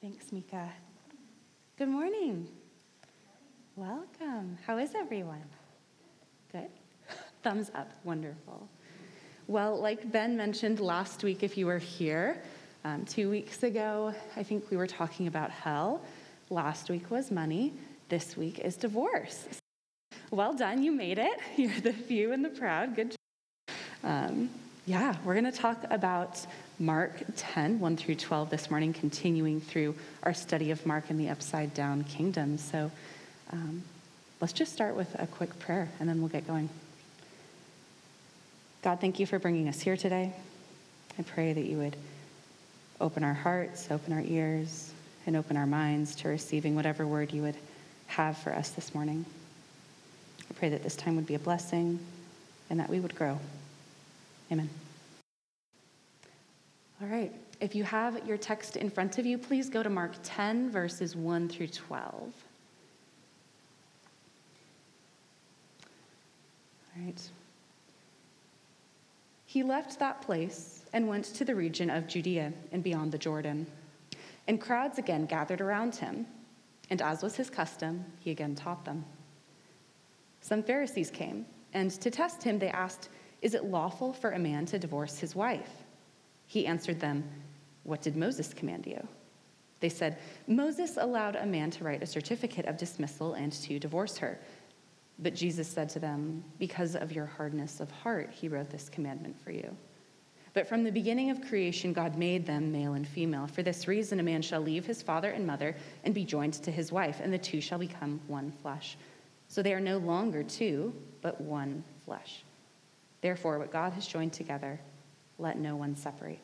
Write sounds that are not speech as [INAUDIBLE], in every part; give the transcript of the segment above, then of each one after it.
Thanks, Mika. Good morning. Welcome. How is everyone? Good? [LAUGHS] Thumbs up. Wonderful. Well, like Ben mentioned last week, if you were here, um, two weeks ago, I think we were talking about hell. Last week was money. This week is divorce. Well done, you made it. [LAUGHS] You're the few and the proud. Good job. Um, yeah, we're going to talk about Mark 10, 1 through 12 this morning, continuing through our study of Mark and the upside down kingdom. So um, let's just start with a quick prayer and then we'll get going. God, thank you for bringing us here today. I pray that you would open our hearts, open our ears, and open our minds to receiving whatever word you would have for us this morning. I pray that this time would be a blessing and that we would grow. Amen. All right. If you have your text in front of you, please go to Mark 10, verses 1 through 12. All right. He left that place and went to the region of Judea and beyond the Jordan. And crowds again gathered around him. And as was his custom, he again taught them. Some Pharisees came, and to test him, they asked, is it lawful for a man to divorce his wife? He answered them, What did Moses command you? They said, Moses allowed a man to write a certificate of dismissal and to divorce her. But Jesus said to them, Because of your hardness of heart, he wrote this commandment for you. But from the beginning of creation, God made them male and female. For this reason, a man shall leave his father and mother and be joined to his wife, and the two shall become one flesh. So they are no longer two, but one flesh. Therefore, what God has joined together, let no one separate.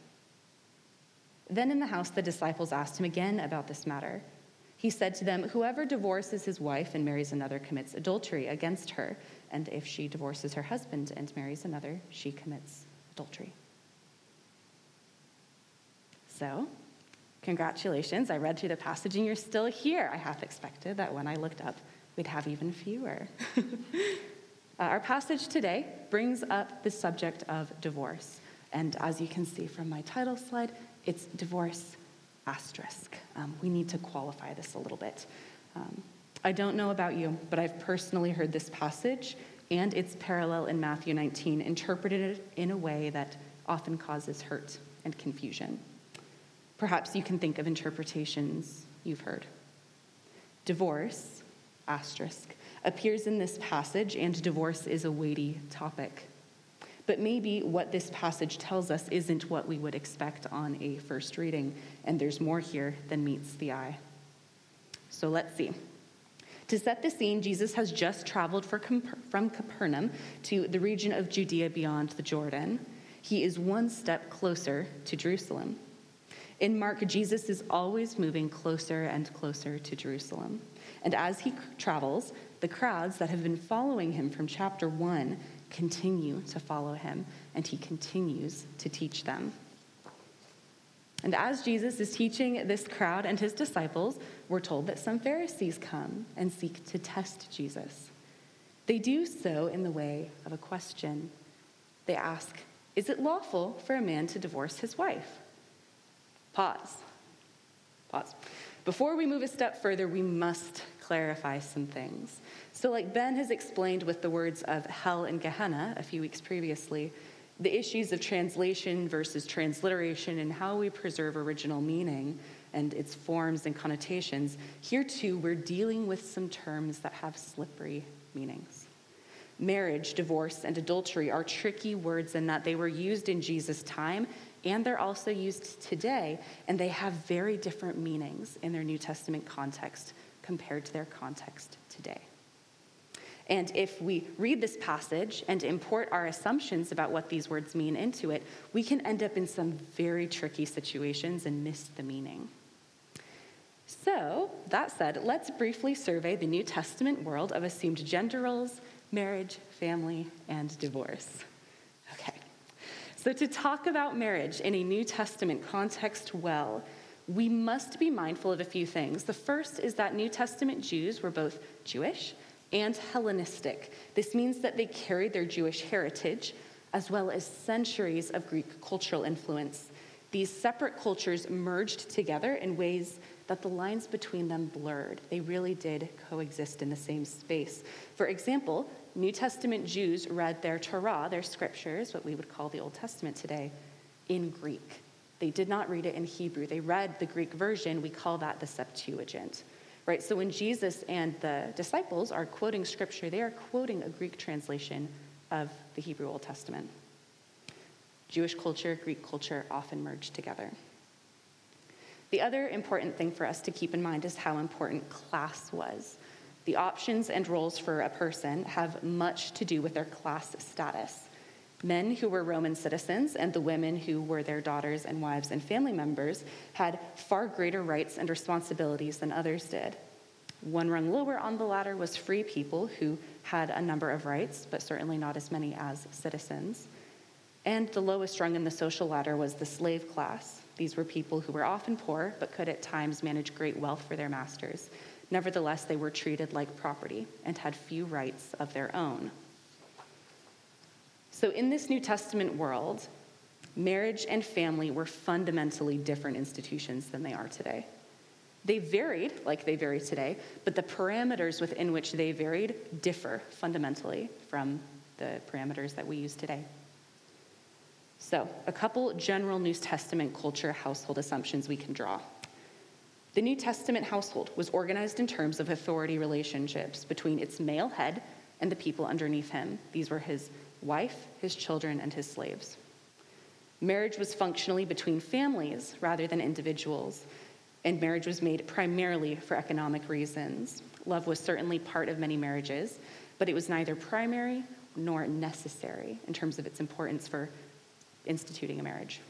Then in the house, the disciples asked him again about this matter. He said to them, Whoever divorces his wife and marries another commits adultery against her, and if she divorces her husband and marries another, she commits adultery. So, congratulations. I read through the passage and you're still here. I half expected that when I looked up, we'd have even fewer. [LAUGHS] Uh, our passage today brings up the subject of divorce. And as you can see from my title slide, it's divorce asterisk. Um, we need to qualify this a little bit. Um, I don't know about you, but I've personally heard this passage and its parallel in Matthew 19 interpreted in a way that often causes hurt and confusion. Perhaps you can think of interpretations you've heard. Divorce, asterisk, appears in this passage, and divorce is a weighty topic. But maybe what this passage tells us isn't what we would expect on a first reading, and there's more here than meets the eye. So let's see. To set the scene, Jesus has just traveled from Capernaum to the region of Judea beyond the Jordan. He is one step closer to Jerusalem. In Mark, Jesus is always moving closer and closer to Jerusalem. And as he travels, the crowds that have been following him from chapter 1 continue to follow him, and he continues to teach them. And as Jesus is teaching this crowd and his disciples, we're told that some Pharisees come and seek to test Jesus. They do so in the way of a question. They ask, Is it lawful for a man to divorce his wife? Pause. Pause. Before we move a step further, we must clarify some things. So, like Ben has explained with the words of hell and Gehenna a few weeks previously, the issues of translation versus transliteration and how we preserve original meaning and its forms and connotations, here too we're dealing with some terms that have slippery meanings. Marriage, divorce, and adultery are tricky words in that they were used in Jesus' time and they're also used today, and they have very different meanings in their New Testament context compared to their context today. And if we read this passage and import our assumptions about what these words mean into it, we can end up in some very tricky situations and miss the meaning. So, that said, let's briefly survey the New Testament world of assumed gender roles, marriage, family, and divorce. So, to talk about marriage in a New Testament context well, we must be mindful of a few things. The first is that New Testament Jews were both Jewish and Hellenistic. This means that they carried their Jewish heritage as well as centuries of Greek cultural influence. these separate cultures merged together in ways that the lines between them blurred. They really did coexist in the same space. For example, New Testament Jews read their Torah, their scriptures, what we would call the Old Testament today, in Greek. They did not read it in Hebrew. They read the Greek version. We call that the Septuagint. Right? So when Jesus and the disciples are quoting scripture, they are quoting a Greek translation of the Hebrew Old Testament. Jewish culture, Greek culture often merge together. The other important thing for us to keep in mind is how important class was. The options and roles for a person have much to do with their class status. Men who were Roman citizens and the women who were their daughters and wives and family members had far greater rights and responsibilities than others did. One rung lower on the ladder was free people who had a number of rights, but certainly not as many as citizens. And the lowest rung in the social ladder was the slave class. These were people who were often poor, but could at times manage great wealth for their masters. Nevertheless, they were treated like property and had few rights of their own. So, in this New Testament world, marriage and family were fundamentally different institutions than they are today. They varied, like they vary today, but the parameters within which they varied differ fundamentally from the parameters that we use today. So, a couple general New Testament culture household assumptions we can draw. The New Testament household was organized in terms of authority relationships between its male head and the people underneath him. These were his wife, his children, and his slaves. Marriage was functionally between families rather than individuals, and marriage was made primarily for economic reasons. Love was certainly part of many marriages, but it was neither primary nor necessary in terms of its importance for instituting a marriage.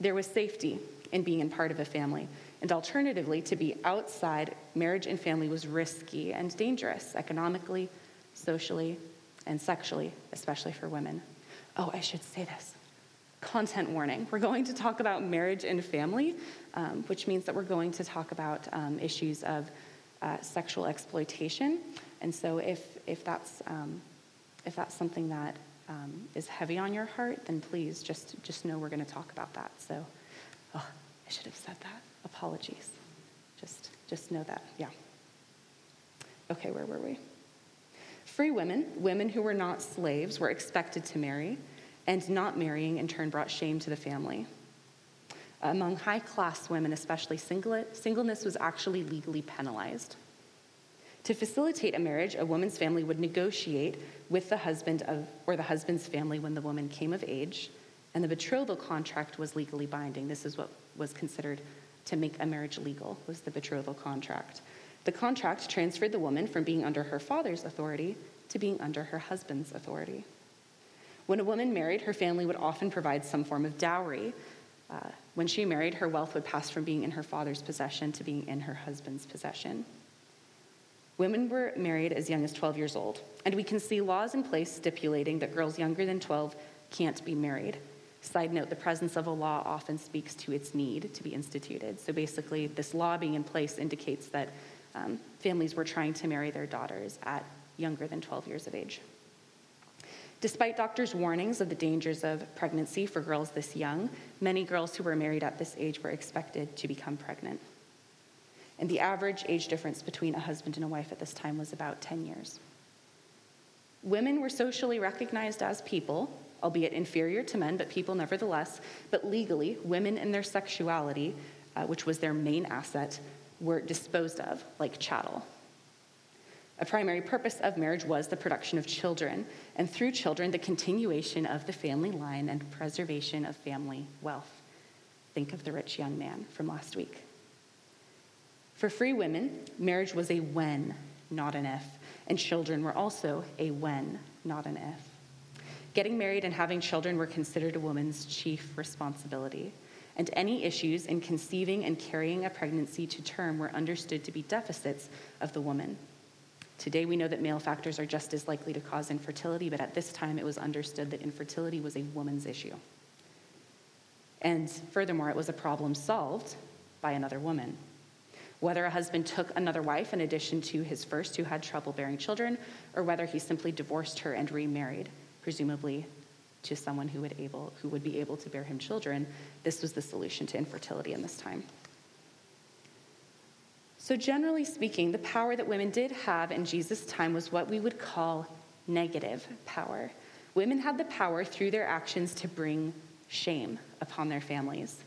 There was safety in being in part of a family, and alternatively, to be outside marriage and family was risky and dangerous economically, socially, and sexually, especially for women. Oh, I should say this content warning. We're going to talk about marriage and family, um, which means that we're going to talk about um, issues of uh, sexual exploitation. And so, if, if, that's, um, if that's something that um, is heavy on your heart, then please just, just know we're going to talk about that. So, oh, should have said that. Apologies. Just, just know that. Yeah. Okay, where were we? Free women, women who were not slaves, were expected to marry, and not marrying in turn brought shame to the family. Among high class women, especially singleness was actually legally penalized. To facilitate a marriage, a woman's family would negotiate with the husband of, or the husband's family when the woman came of age, and the betrothal contract was legally binding. This is what was considered to make a marriage legal, was the betrothal contract. The contract transferred the woman from being under her father's authority to being under her husband's authority. When a woman married, her family would often provide some form of dowry. Uh, when she married, her wealth would pass from being in her father's possession to being in her husband's possession. Women were married as young as 12 years old, and we can see laws in place stipulating that girls younger than 12 can't be married. Side note, the presence of a law often speaks to its need to be instituted. So basically, this law being in place indicates that um, families were trying to marry their daughters at younger than 12 years of age. Despite doctors' warnings of the dangers of pregnancy for girls this young, many girls who were married at this age were expected to become pregnant and the average age difference between a husband and a wife at this time was about 10 years. Women were socially recognized as people, albeit inferior to men, but people nevertheless. But legally, women and their sexuality, uh, which was their main asset, were disposed of like chattel. A primary purpose of marriage was the production of children, and through children, the continuation of the family line and preservation of family wealth. Think of the rich young man from last week. For free women, marriage was a when, not an if, and children were also a when, not an if. Getting married and having children were considered a woman's chief responsibility, and any issues in conceiving and carrying a pregnancy to term were understood to be deficits of the woman. Today, we know that male factors are just as likely to cause infertility, but at this time, it was understood that infertility was a woman's issue. And furthermore, it was a problem solved by another woman. Whether a husband took another wife in addition to his first who had trouble bearing children, or whether he simply divorced her and remarried, presumably to someone who would, able, who would be able to bear him children, this was the solution to infertility in this time. So, generally speaking, the power that women did have in Jesus' time was what we would call negative power. Women had the power through their actions to bring shame upon their families,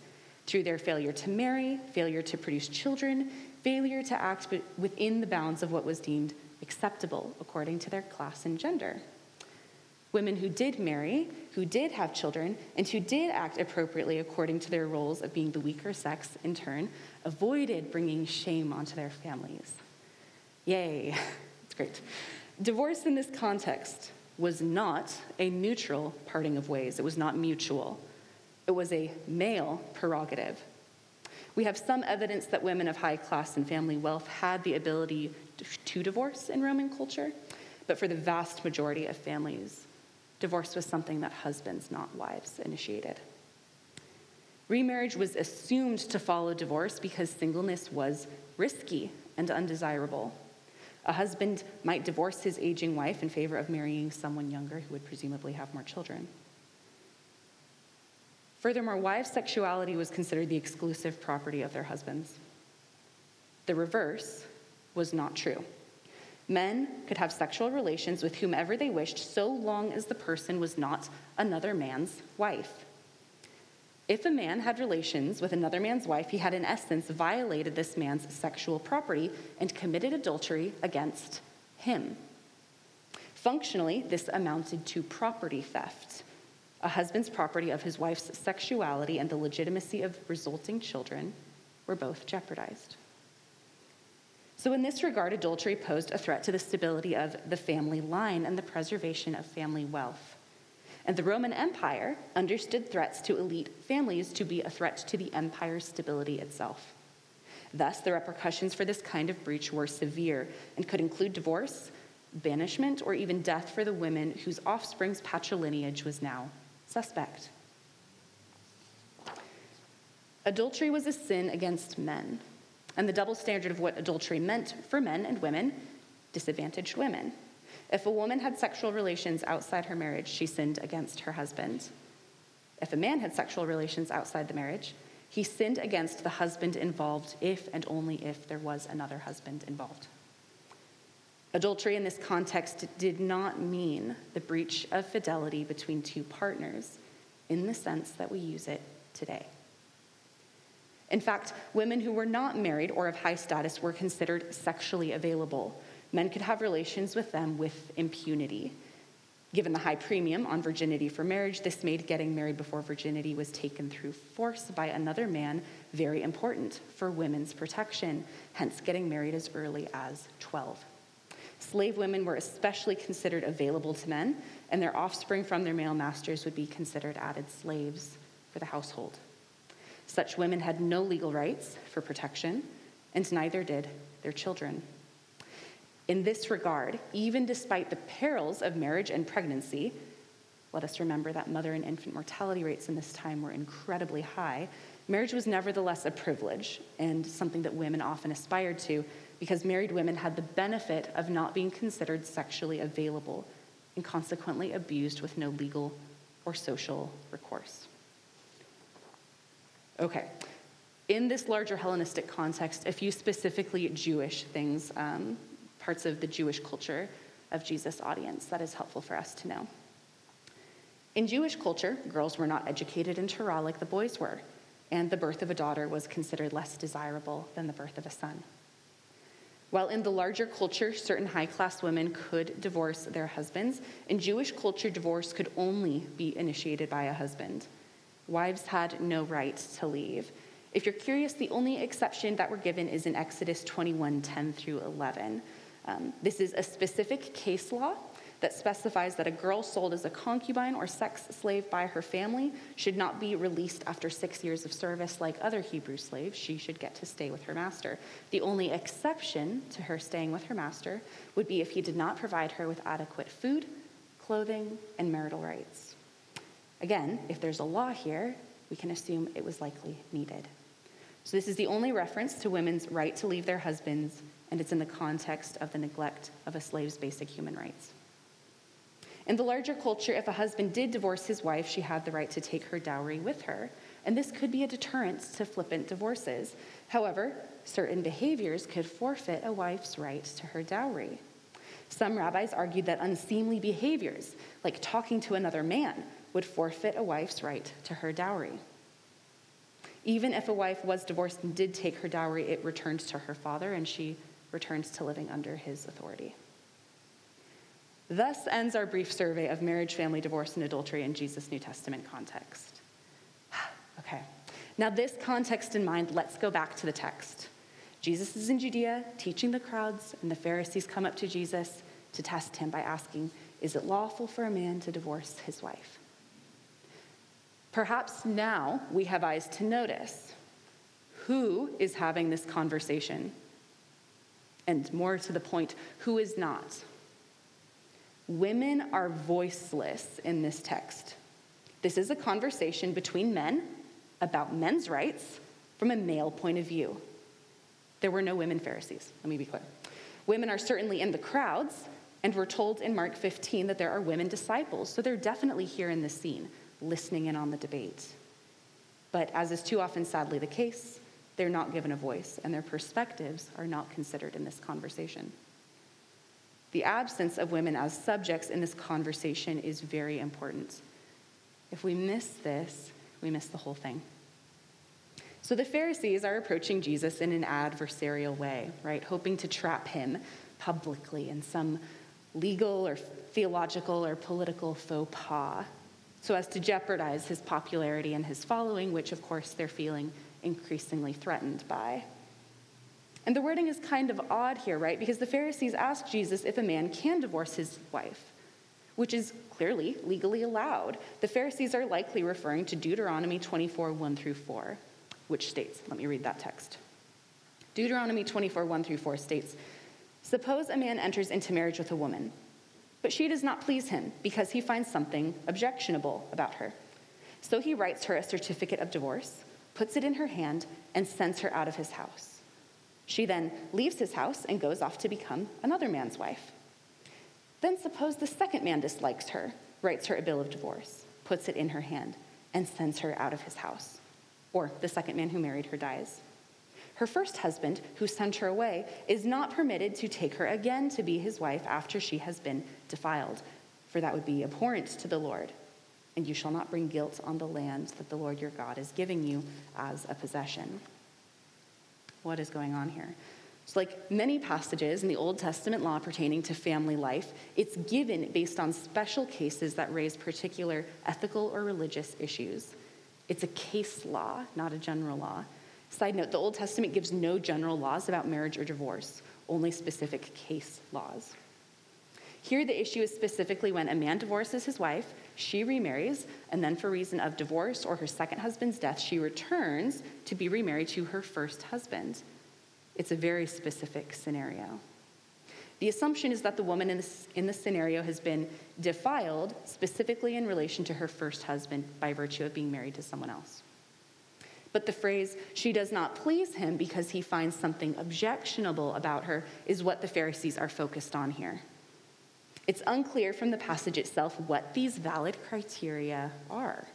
through their failure to marry, failure to produce children, failure to act within the bounds of what was deemed acceptable according to their class and gender. Women who did marry, who did have children, and who did act appropriately according to their roles of being the weaker sex, in turn, avoided bringing shame onto their families. Yay, it's great. Divorce in this context was not a neutral parting of ways, it was not mutual. It was a male prerogative. We have some evidence that women of high class and family wealth had the ability to divorce in Roman culture, but for the vast majority of families, divorce was something that husbands, not wives, initiated. Remarriage was assumed to follow divorce because singleness was risky and undesirable. A husband might divorce his aging wife in favor of marrying someone younger who would presumably have more children. Furthermore, wives' sexuality was considered the exclusive property of their husbands. The reverse was not true. Men could have sexual relations with whomever they wished so long as the person was not another man's wife. If a man had relations with another man's wife, he had in essence violated this man's sexual property and committed adultery against him. Functionally, this amounted to property theft. A husband's property of his wife's sexuality and the legitimacy of resulting children were both jeopardized. So, in this regard, adultery posed a threat to the stability of the family line and the preservation of family wealth. And the Roman Empire understood threats to elite families to be a threat to the empire's stability itself. Thus, the repercussions for this kind of breach were severe and could include divorce, banishment, or even death for the women whose offspring's patrilineage was now suspect. Adultery was a sin against men and the double standard of what adultery meant for men and women disadvantaged women. If a woman had sexual relations outside her marriage, she sinned against her husband. If a man had sexual relations outside the marriage, he sinned against the husband involved if and only if there was another husband involved. Adultery in this context did not mean the breach of fidelity between two partners in the sense that we use it today. In fact, women who were not married or of high status were considered sexually available. Men could have relations with them with impunity. Given the high premium on virginity for marriage, this made getting married before virginity was taken through force by another man very important for women's protection, hence, getting married as early as 12. Slave women were especially considered available to men, and their offspring from their male masters would be considered added slaves for the household. Such women had no legal rights for protection, and neither did their children. In this regard, even despite the perils of marriage and pregnancy, let us remember that mother and infant mortality rates in this time were incredibly high. Marriage was nevertheless a privilege and something that women often aspired to because married women had the benefit of not being considered sexually available and consequently abused with no legal or social recourse. Okay. In this larger Hellenistic context, a few specifically Jewish things, um, parts of the Jewish culture of Jesus' audience that is helpful for us to know. In Jewish culture, girls were not educated in Torah like the boys were, and the birth of a daughter was considered less desirable than the birth of a son. While in the larger culture, certain high class women could divorce their husbands, in Jewish culture, divorce could only be initiated by a husband. Wives had no right to leave. If you're curious, the only exception that we're given is in Exodus 21 10 through 11. Um, this is a specific case law that specifies that a girl sold as a concubine or sex slave by her family should not be released after six years of service like other Hebrew slaves. She should get to stay with her master. The only exception to her staying with her master would be if he did not provide her with adequate food, clothing, and marital rights. Again, if there's a law here, we can assume it was likely needed. So, this is the only reference to women's right to leave their husbands, and it's in the context of the neglect of a slave's basic human rights. In the larger culture, if a husband did divorce his wife, she had the right to take her dowry with her. And this could be a deterrent to flippant divorces. However, certain behaviors could forfeit a wife's right to her dowry. Some rabbis argued that unseemly behaviors, like talking to another man, would forfeit a wife's right to her dowry. Even if a wife was divorced and did take her dowry, it returns to her father and she returns to living under his authority. Thus ends our brief survey of marriage, family, divorce, and adultery in Jesus' New Testament context. [SIGHS] okay, now this context in mind, let's go back to the text. Jesus is in Judea teaching the crowds, and the Pharisees come up to Jesus to test him by asking, Is it lawful for a man to divorce his wife? Perhaps now we have eyes to notice who is having this conversation, and more to the point, who is not. Women are voiceless in this text. This is a conversation between men about men's rights from a male point of view. There were no women Pharisees, let me be clear. Women are certainly in the crowds, and we're told in Mark 15 that there are women disciples, so they're definitely here in the scene, listening in on the debate. But as is too often sadly the case, they're not given a voice, and their perspectives are not considered in this conversation. The absence of women as subjects in this conversation is very important. If we miss this, we miss the whole thing. So the Pharisees are approaching Jesus in an adversarial way, right? Hoping to trap him publicly in some legal or theological or political faux pas so as to jeopardize his popularity and his following, which of course they're feeling increasingly threatened by. And the wording is kind of odd here, right? Because the Pharisees ask Jesus if a man can divorce his wife, which is clearly legally allowed. The Pharisees are likely referring to Deuteronomy 24, 1 through 4, which states, let me read that text. Deuteronomy 24, 1 through 4 states, Suppose a man enters into marriage with a woman, but she does not please him because he finds something objectionable about her. So he writes her a certificate of divorce, puts it in her hand, and sends her out of his house. She then leaves his house and goes off to become another man's wife. Then suppose the second man dislikes her, writes her a bill of divorce, puts it in her hand, and sends her out of his house. Or the second man who married her dies. Her first husband, who sent her away, is not permitted to take her again to be his wife after she has been defiled, for that would be abhorrent to the Lord. And you shall not bring guilt on the land that the Lord your God is giving you as a possession what is going on here? So, like many passages in the Old Testament law pertaining to family life, it's given based on special cases that raise particular ethical or religious issues. It's a case law, not a general law. Side note the Old Testament gives no general laws about marriage or divorce, only specific case laws. Here, the issue is specifically when a man divorces his wife, she remarries, and then, for reason of divorce or her second husband's death, she returns to be remarried to her first husband. It's a very specific scenario. The assumption is that the woman in this, in this scenario has been defiled specifically in relation to her first husband by virtue of being married to someone else. But the phrase, she does not please him because he finds something objectionable about her, is what the Pharisees are focused on here. It's unclear from the passage itself what these valid criteria are,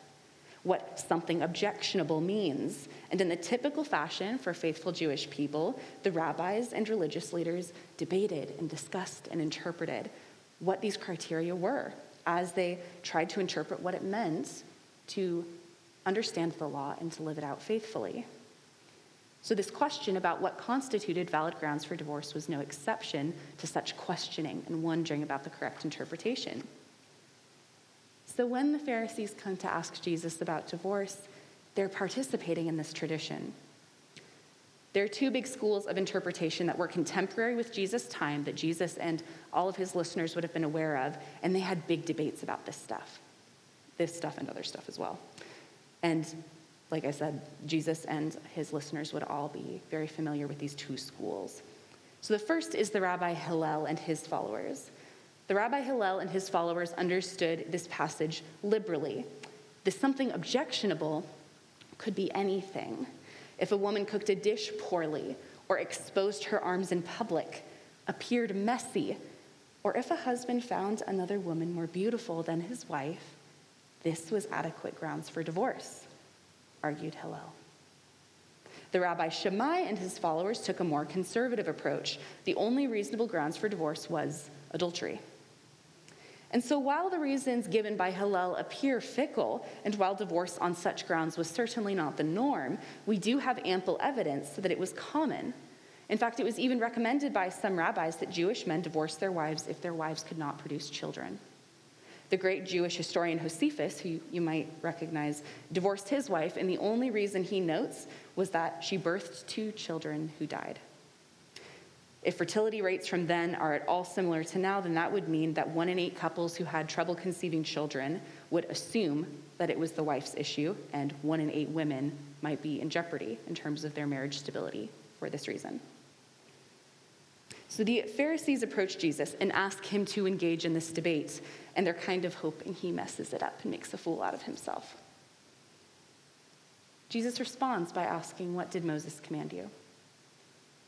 what something objectionable means. And in the typical fashion for faithful Jewish people, the rabbis and religious leaders debated and discussed and interpreted what these criteria were as they tried to interpret what it meant to understand the law and to live it out faithfully. So, this question about what constituted valid grounds for divorce was no exception to such questioning and wondering about the correct interpretation. So, when the Pharisees come to ask Jesus about divorce, they're participating in this tradition. There are two big schools of interpretation that were contemporary with Jesus' time that Jesus and all of his listeners would have been aware of, and they had big debates about this stuff. This stuff and other stuff as well. And like I said, Jesus and his listeners would all be very familiar with these two schools. So the first is the Rabbi Hillel and his followers. The Rabbi Hillel and his followers understood this passage liberally. This something objectionable could be anything. If a woman cooked a dish poorly or exposed her arms in public, appeared messy, or if a husband found another woman more beautiful than his wife, this was adequate grounds for divorce, argued Hillel. The Rabbi Shammai and his followers took a more conservative approach. The only reasonable grounds for divorce was adultery. And so, while the reasons given by Hillel appear fickle, and while divorce on such grounds was certainly not the norm, we do have ample evidence that it was common. In fact, it was even recommended by some rabbis that Jewish men divorce their wives if their wives could not produce children. The great Jewish historian Josephus, who you might recognize, divorced his wife, and the only reason he notes was that she birthed two children who died. If fertility rates from then are at all similar to now, then that would mean that one in eight couples who had trouble conceiving children would assume that it was the wife's issue, and one in eight women might be in jeopardy in terms of their marriage stability for this reason. So the Pharisees approach Jesus and ask him to engage in this debate, and they're kind of hoping he messes it up and makes a fool out of himself. Jesus responds by asking, What did Moses command you?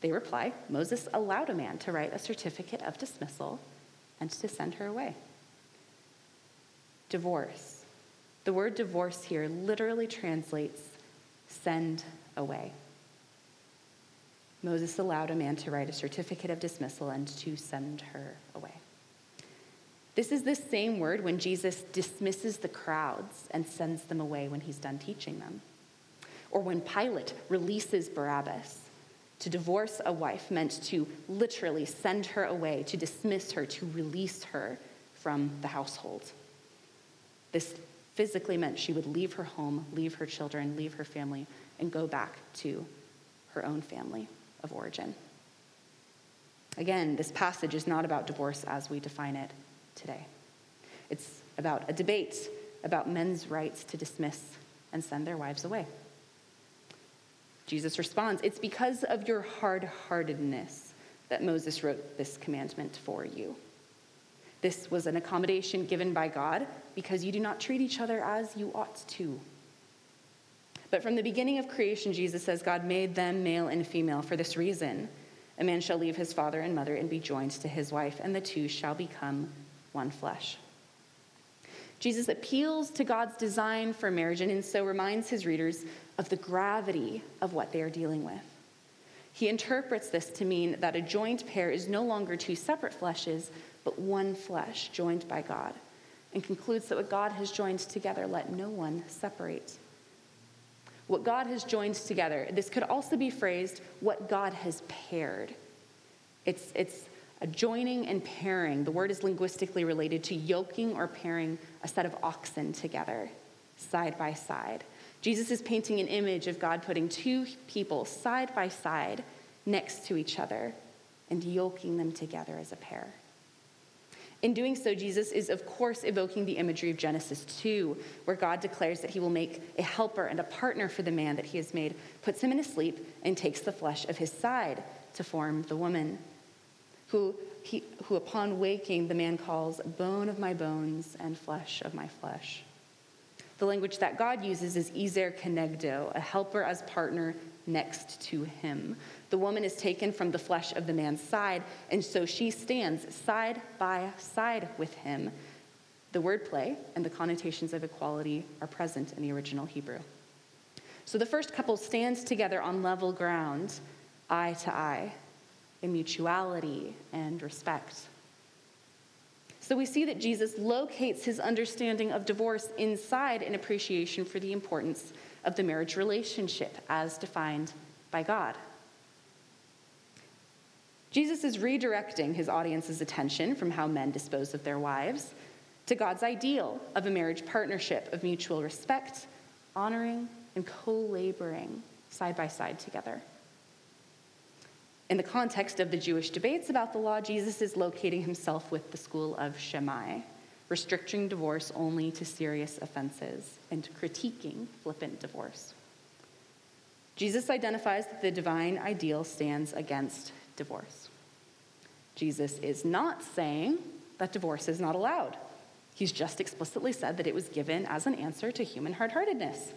They reply Moses allowed a man to write a certificate of dismissal and to send her away. Divorce. The word divorce here literally translates send away. Moses allowed a man to write a certificate of dismissal and to send her away. This is the same word when Jesus dismisses the crowds and sends them away when he's done teaching them. Or when Pilate releases Barabbas to divorce a wife meant to literally send her away, to dismiss her, to release her from the household. This physically meant she would leave her home, leave her children, leave her family, and go back to her own family of origin. Again, this passage is not about divorce as we define it today. It's about a debate about men's rights to dismiss and send their wives away. Jesus responds, It's because of your hard heartedness that Moses wrote this commandment for you. This was an accommodation given by God because you do not treat each other as you ought to. But from the beginning of creation, Jesus says God made them male and female for this reason. A man shall leave his father and mother and be joined to his wife, and the two shall become one flesh. Jesus appeals to God's design for marriage and in so reminds his readers of the gravity of what they are dealing with. He interprets this to mean that a joined pair is no longer two separate fleshes, but one flesh joined by God, and concludes that what God has joined together, let no one separate. What God has joined together, this could also be phrased, what God has paired. It's, it's a joining and pairing. The word is linguistically related to yoking or pairing a set of oxen together, side by side. Jesus is painting an image of God putting two people side by side next to each other and yoking them together as a pair. In doing so, Jesus is, of course, evoking the imagery of Genesis 2, where God declares that he will make a helper and a partner for the man that he has made, puts him in a sleep, and takes the flesh of his side to form the woman who, he, who upon waking the man calls bone of my bones and flesh of my flesh. The language that God uses is ezer kenegdo, a helper as partner next to him. The woman is taken from the flesh of the man's side, and so she stands side by side with him. The wordplay and the connotations of equality are present in the original Hebrew. So the first couple stands together on level ground, eye to eye in mutuality and respect. So we see that Jesus locates his understanding of divorce inside an appreciation for the importance of the marriage relationship as defined by God. Jesus is redirecting his audience's attention from how men dispose of their wives to God's ideal of a marriage partnership of mutual respect, honoring, and co laboring side by side together. In the context of the Jewish debates about the law, Jesus is locating himself with the school of Shammai, restricting divorce only to serious offenses and critiquing flippant divorce. Jesus identifies that the divine ideal stands against divorce. Jesus is not saying that divorce is not allowed. He's just explicitly said that it was given as an answer to human hard heartedness.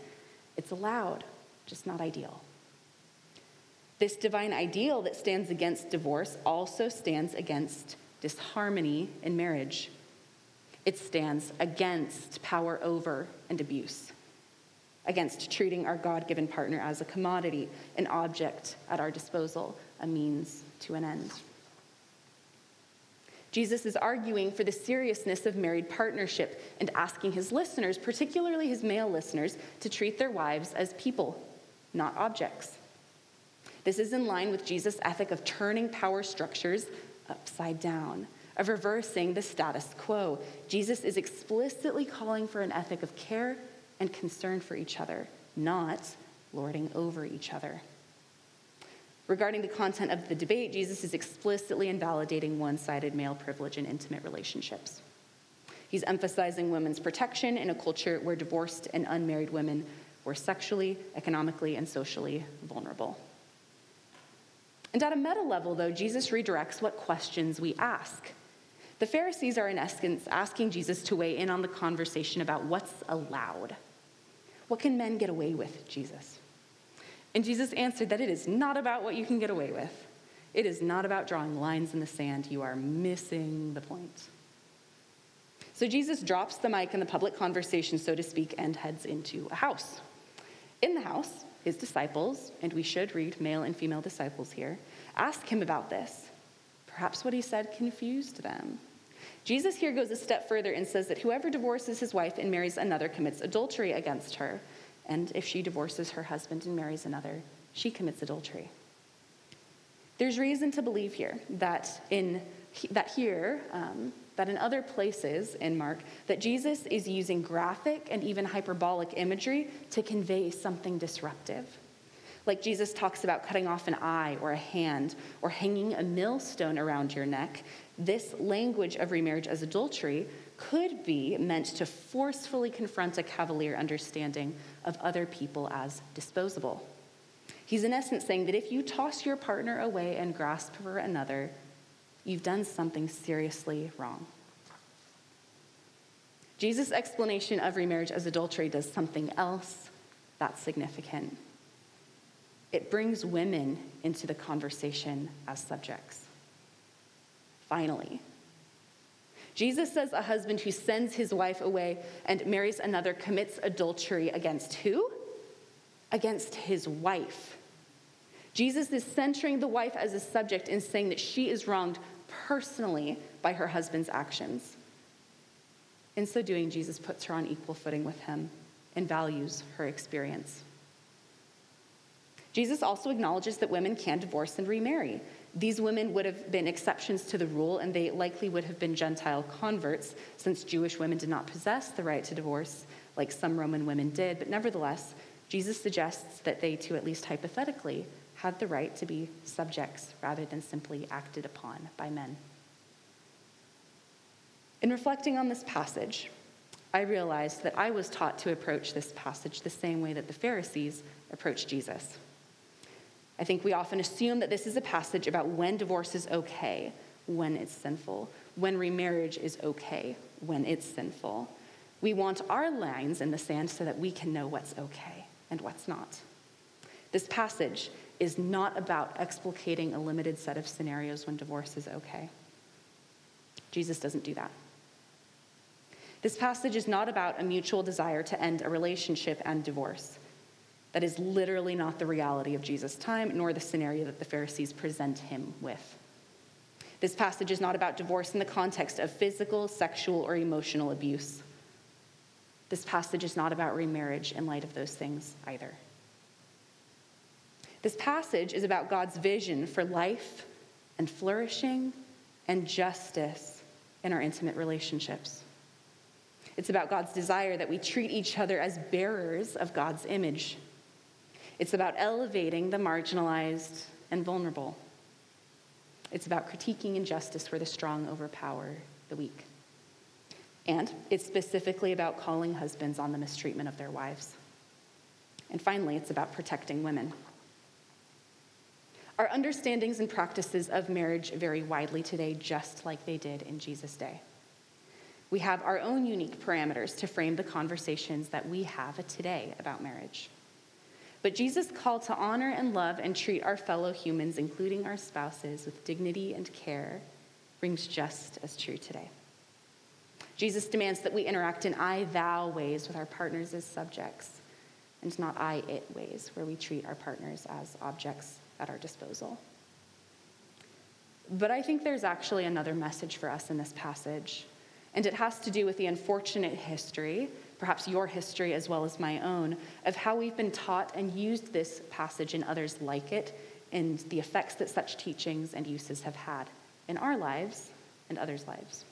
It's allowed, just not ideal. This divine ideal that stands against divorce also stands against disharmony in marriage. It stands against power over and abuse, against treating our God given partner as a commodity, an object at our disposal, a means to an end. Jesus is arguing for the seriousness of married partnership and asking his listeners, particularly his male listeners, to treat their wives as people, not objects. This is in line with Jesus' ethic of turning power structures upside down, of reversing the status quo. Jesus is explicitly calling for an ethic of care and concern for each other, not lording over each other. Regarding the content of the debate, Jesus is explicitly invalidating one sided male privilege in intimate relationships. He's emphasizing women's protection in a culture where divorced and unmarried women were sexually, economically, and socially vulnerable. And at a meta level, though, Jesus redirects what questions we ask. The Pharisees are, in essence, asking Jesus to weigh in on the conversation about what's allowed. What can men get away with, Jesus? And Jesus answered that it is not about what you can get away with. It is not about drawing lines in the sand. You are missing the point. So Jesus drops the mic in the public conversation, so to speak, and heads into a house. In the house, his disciples, and we should read male and female disciples here, ask him about this. Perhaps what he said confused them. Jesus here goes a step further and says that whoever divorces his wife and marries another commits adultery against her. And if she divorces her husband and marries another, she commits adultery. There's reason to believe here that in that here, um, that in other places in Mark, that Jesus is using graphic and even hyperbolic imagery to convey something disruptive. Like Jesus talks about cutting off an eye or a hand or hanging a millstone around your neck, this language of remarriage as adultery could be meant to forcefully confront a cavalier understanding of other people as disposable. He's in essence saying that if you toss your partner away and grasp for another, you've done something seriously wrong. Jesus' explanation of remarriage as adultery does something else that's significant. It brings women into the conversation as subjects. Finally, Jesus says a husband who sends his wife away and marries another commits adultery against who? Against his wife. Jesus is centering the wife as a subject and saying that she is wronged personally by her husband's actions. In so doing, Jesus puts her on equal footing with him and values her experience. Jesus also acknowledges that women can divorce and remarry. These women would have been exceptions to the rule, and they likely would have been Gentile converts, since Jewish women did not possess the right to divorce like some Roman women did. But nevertheless, Jesus suggests that they, too, at least hypothetically, had the right to be subjects rather than simply acted upon by men. In reflecting on this passage, I realized that I was taught to approach this passage the same way that the Pharisees approached Jesus. I think we often assume that this is a passage about when divorce is okay, when it's sinful, when remarriage is okay, when it's sinful. We want our lines in the sand so that we can know what's okay and what's not. This passage is not about explicating a limited set of scenarios when divorce is okay. Jesus doesn't do that. This passage is not about a mutual desire to end a relationship and divorce. That is literally not the reality of Jesus' time, nor the scenario that the Pharisees present him with. This passage is not about divorce in the context of physical, sexual, or emotional abuse. This passage is not about remarriage in light of those things either. This passage is about God's vision for life and flourishing and justice in our intimate relationships. It's about God's desire that we treat each other as bearers of God's image it's about elevating the marginalized and vulnerable. It's about critiquing injustice where the strong overpower the weak. And it's specifically about calling husbands on the mistreatment of their wives. And finally, it's about protecting women. Our understandings and practices of marriage vary widely today, just like they did in Jesus' day. We have our own unique parameters to frame the conversations that we have today about marriage. But Jesus' call to honor and love and treat our fellow humans, including our spouses, with dignity and care rings just as true today. Jesus demands that we interact in I thou ways with our partners as subjects, and not I it ways, where we treat our partners as objects at our disposal. But I think there's actually another message for us in this passage, and it has to do with the unfortunate history, perhaps your history as well as my own, of how we've been taught and used this passage and others like it, and the effects that such teachings and uses have had in our lives and others' lives.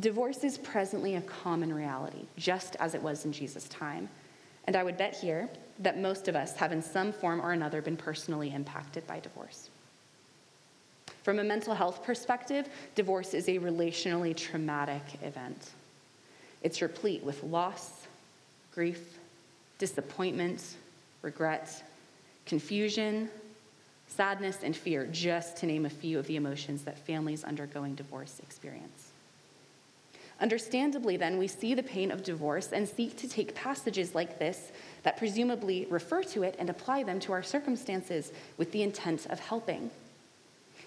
Divorce is presently a common reality, just as it was in Jesus' time. And I would bet here that most of us have, in some form or another, been personally impacted by divorce. From a mental health perspective, divorce is a relationally traumatic event. It's replete with loss, grief, disappointment, regret, confusion, sadness, and fear, just to name a few of the emotions that families undergoing divorce experience. Understandably, then, we see the pain of divorce and seek to take passages like this that presumably refer to it and apply them to our circumstances with the intent of helping.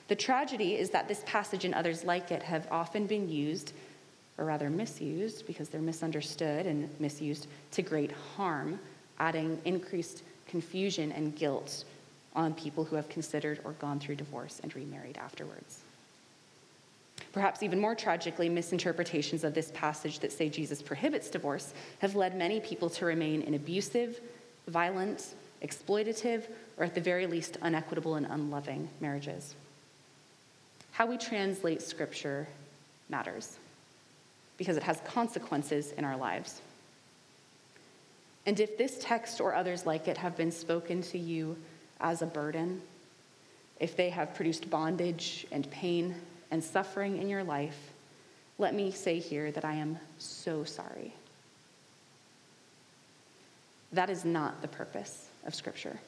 The tragedy is that this passage and others like it have often been used, or rather misused, because they're misunderstood and misused to great harm, adding increased confusion and guilt on people who have considered or gone through divorce and remarried afterwards. Perhaps even more tragically, misinterpretations of this passage that say Jesus prohibits divorce have led many people to remain in abusive, violent, exploitative, or at the very least, unequitable and unloving marriages. How we translate Scripture matters because it has consequences in our lives. And if this text or others like it have been spoken to you as a burden, if they have produced bondage and pain and suffering in your life, let me say here that I am so sorry. That is not the purpose of Scripture.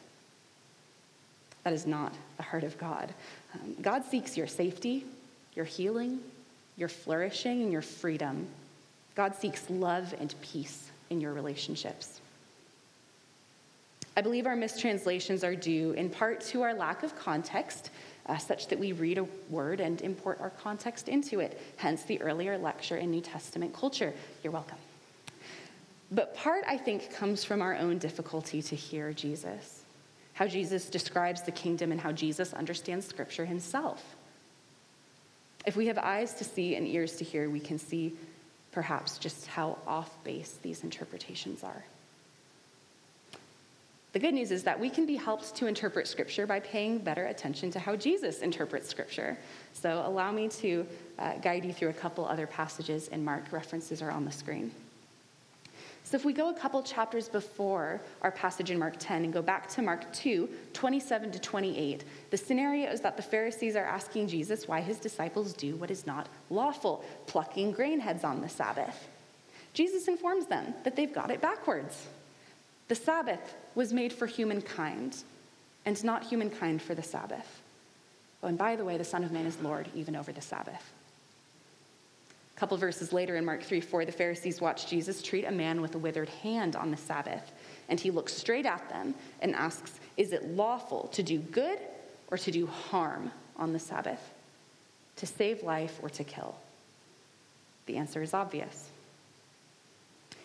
That is not the heart of God. Um, God seeks your safety, your healing, your flourishing, and your freedom. God seeks love and peace in your relationships. I believe our mistranslations are due in part to our lack of context uh, such that we read a word and import our context into it, hence the earlier lecture in New Testament culture. You're welcome. But part, I think, comes from our own difficulty to hear Jesus, how Jesus describes the kingdom and how Jesus understands Scripture himself. If we have eyes to see and ears to hear, we can see perhaps just how off base these interpretations are. The good news is that we can be helped to interpret Scripture by paying better attention to how Jesus interprets Scripture. So, allow me to uh, guide you through a couple other passages in Mark. References are on the screen. So, if we go a couple chapters before our passage in Mark 10 and go back to Mark 2, 27 to 28, the scenario is that the Pharisees are asking Jesus why his disciples do what is not lawful, plucking grain heads on the Sabbath. Jesus informs them that they've got it backwards. The Sabbath was made for humankind, and not humankind for the Sabbath. Oh, and by the way, the Son of Man is Lord even over the Sabbath. A couple verses later in Mark 3 4, the Pharisees watch Jesus treat a man with a withered hand on the Sabbath, and he looks straight at them and asks, Is it lawful to do good or to do harm on the Sabbath? To save life or to kill? The answer is obvious.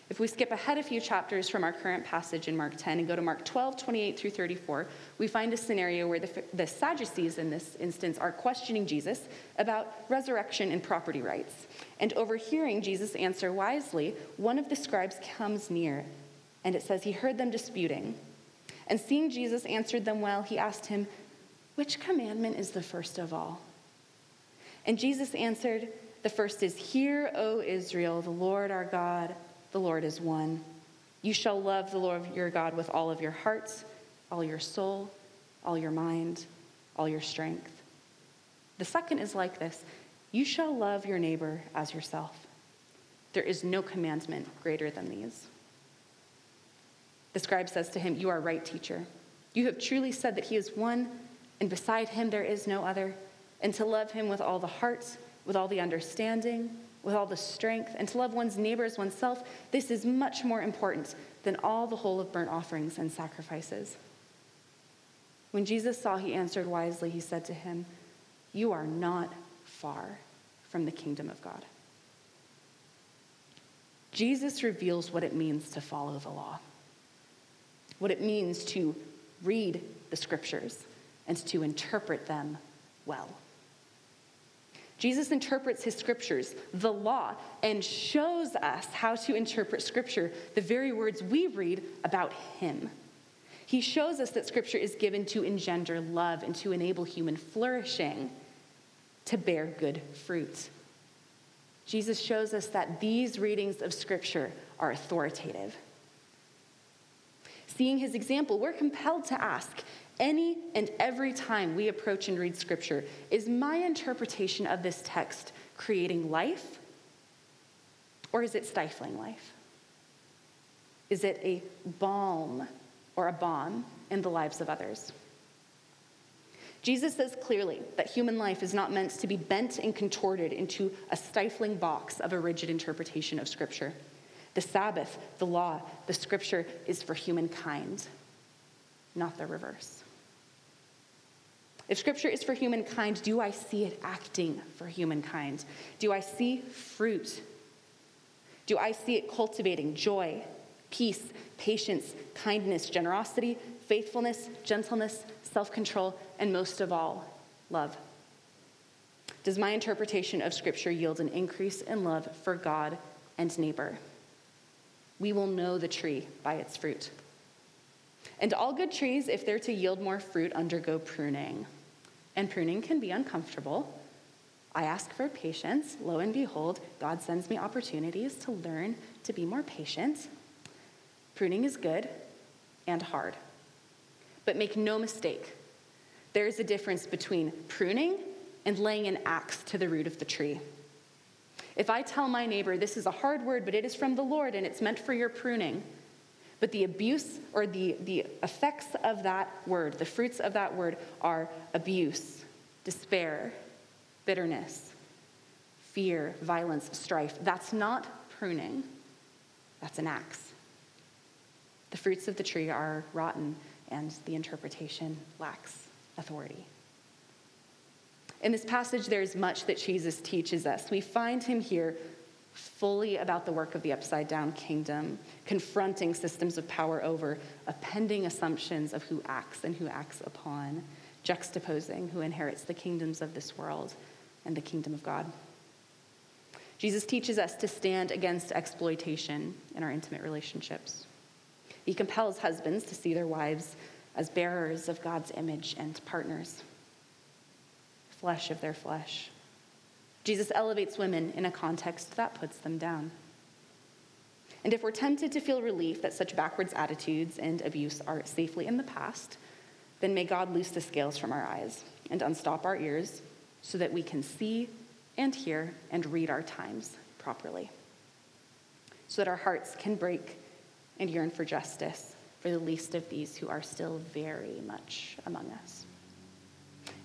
If we skip ahead a few chapters from our current passage in Mark 10 and go to Mark 12, 28 through 34, we find a scenario where the, the Sadducees, in this instance, are questioning Jesus about resurrection and property rights. And overhearing Jesus answer wisely, one of the scribes comes near, and it says he heard them disputing. And seeing Jesus answered them well, he asked him, Which commandment is the first of all? And Jesus answered, The first is, Hear, O Israel, the Lord our God the Lord is one. You shall love the Lord your God with all of your hearts, all your soul, all your mind, all your strength. The second is like this You shall love your neighbor as yourself. There is no commandment greater than these. The scribe says to him, You are right, teacher. You have truly said that he is one, and beside him there is no other, and to love him with all the heart, with all the understanding, with all the strength, and to love one's neighbor as oneself, this is much more important than all the whole of burnt offerings and sacrifices. When Jesus saw he answered wisely, he said to him, You are not far from the kingdom of God. Jesus reveals what it means to follow the law, what it means to read the scriptures and to interpret them well. Jesus interprets his scriptures, the law, and shows us how to interpret scripture, the very words we read about him. He shows us that scripture is given to engender love and to enable human flourishing, to bear good fruit. Jesus shows us that these readings of scripture are authoritative. Seeing his example, we're compelled to ask any and every time we approach and read Scripture, is my interpretation of this text creating life or is it stifling life? Is it a balm or a bomb in the lives of others? Jesus says clearly that human life is not meant to be bent and contorted into a stifling box of a rigid interpretation of Scripture. The Sabbath, the law, the Scripture is for humankind, not the reverse. If scripture is for humankind, do I see it acting for humankind? Do I see fruit? Do I see it cultivating joy, peace, patience, kindness, generosity, faithfulness, gentleness, self control, and most of all, love? Does my interpretation of Scripture yield an increase in love for God and neighbor? We will know the tree by its fruit. And all good trees, if they're to yield more fruit, undergo pruning and pruning can be uncomfortable. I ask for patience. Lo and behold, God sends me opportunities to learn to be more patient. Pruning is good and hard. But make no mistake, there is a difference between pruning and laying an axe to the root of the tree. If I tell my neighbor, this is a hard word, but it is from the Lord and it's meant for your pruning, but the abuse or the, the effects of that word, the fruits of that word, are abuse, despair, bitterness, fear, violence, strife. That's not pruning, that's an axe. The fruits of the tree are rotten, and the interpretation lacks authority. In this passage, there's much that Jesus teaches us. We find him here fully about the work of the upside down kingdom, confronting systems of power over, appending assumptions of who acts and who acts upon, juxtaposing who inherits the kingdoms of this world and the kingdom of God. Jesus teaches us to stand against exploitation in our intimate relationships. He compels husbands to see their wives as bearers of God's image and partners, flesh of their flesh. Jesus elevates women in a context that puts them down. And if we're tempted to feel relief that such backwards attitudes and abuse are safely in the past, then may God loose the scales from our eyes and unstop our ears so that we can see and hear and read our times properly. So that our hearts can break and yearn for justice for the least of these who are still very much among us.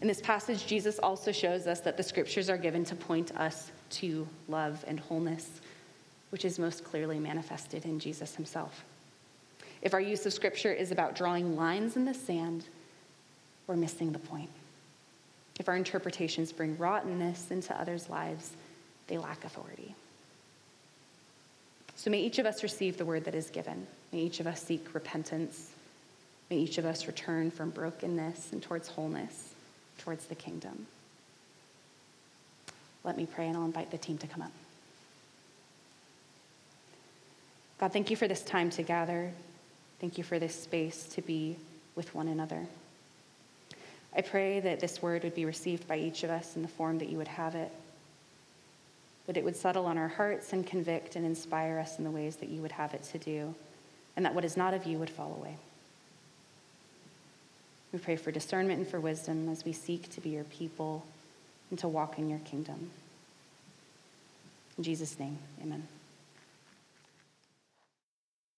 In this passage, Jesus also shows us that the scriptures are given to point us to love and wholeness, which is most clearly manifested in Jesus himself. If our use of scripture is about drawing lines in the sand, we're missing the point. If our interpretations bring rottenness into others' lives, they lack authority. So may each of us receive the word that is given. May each of us seek repentance. May each of us return from brokenness and towards wholeness towards the kingdom. Let me pray and I'll invite the team to come up. God, thank you for this time to gather. Thank you for this space to be with one another. I pray that this word would be received by each of us in the form that you would have it, that it would settle on our hearts and convict and inspire us in the ways that you would have it to do, and that what is not of you would fall away. We pray for discernment and for wisdom as we seek to be your people and to walk in your kingdom. In Jesus' name, amen.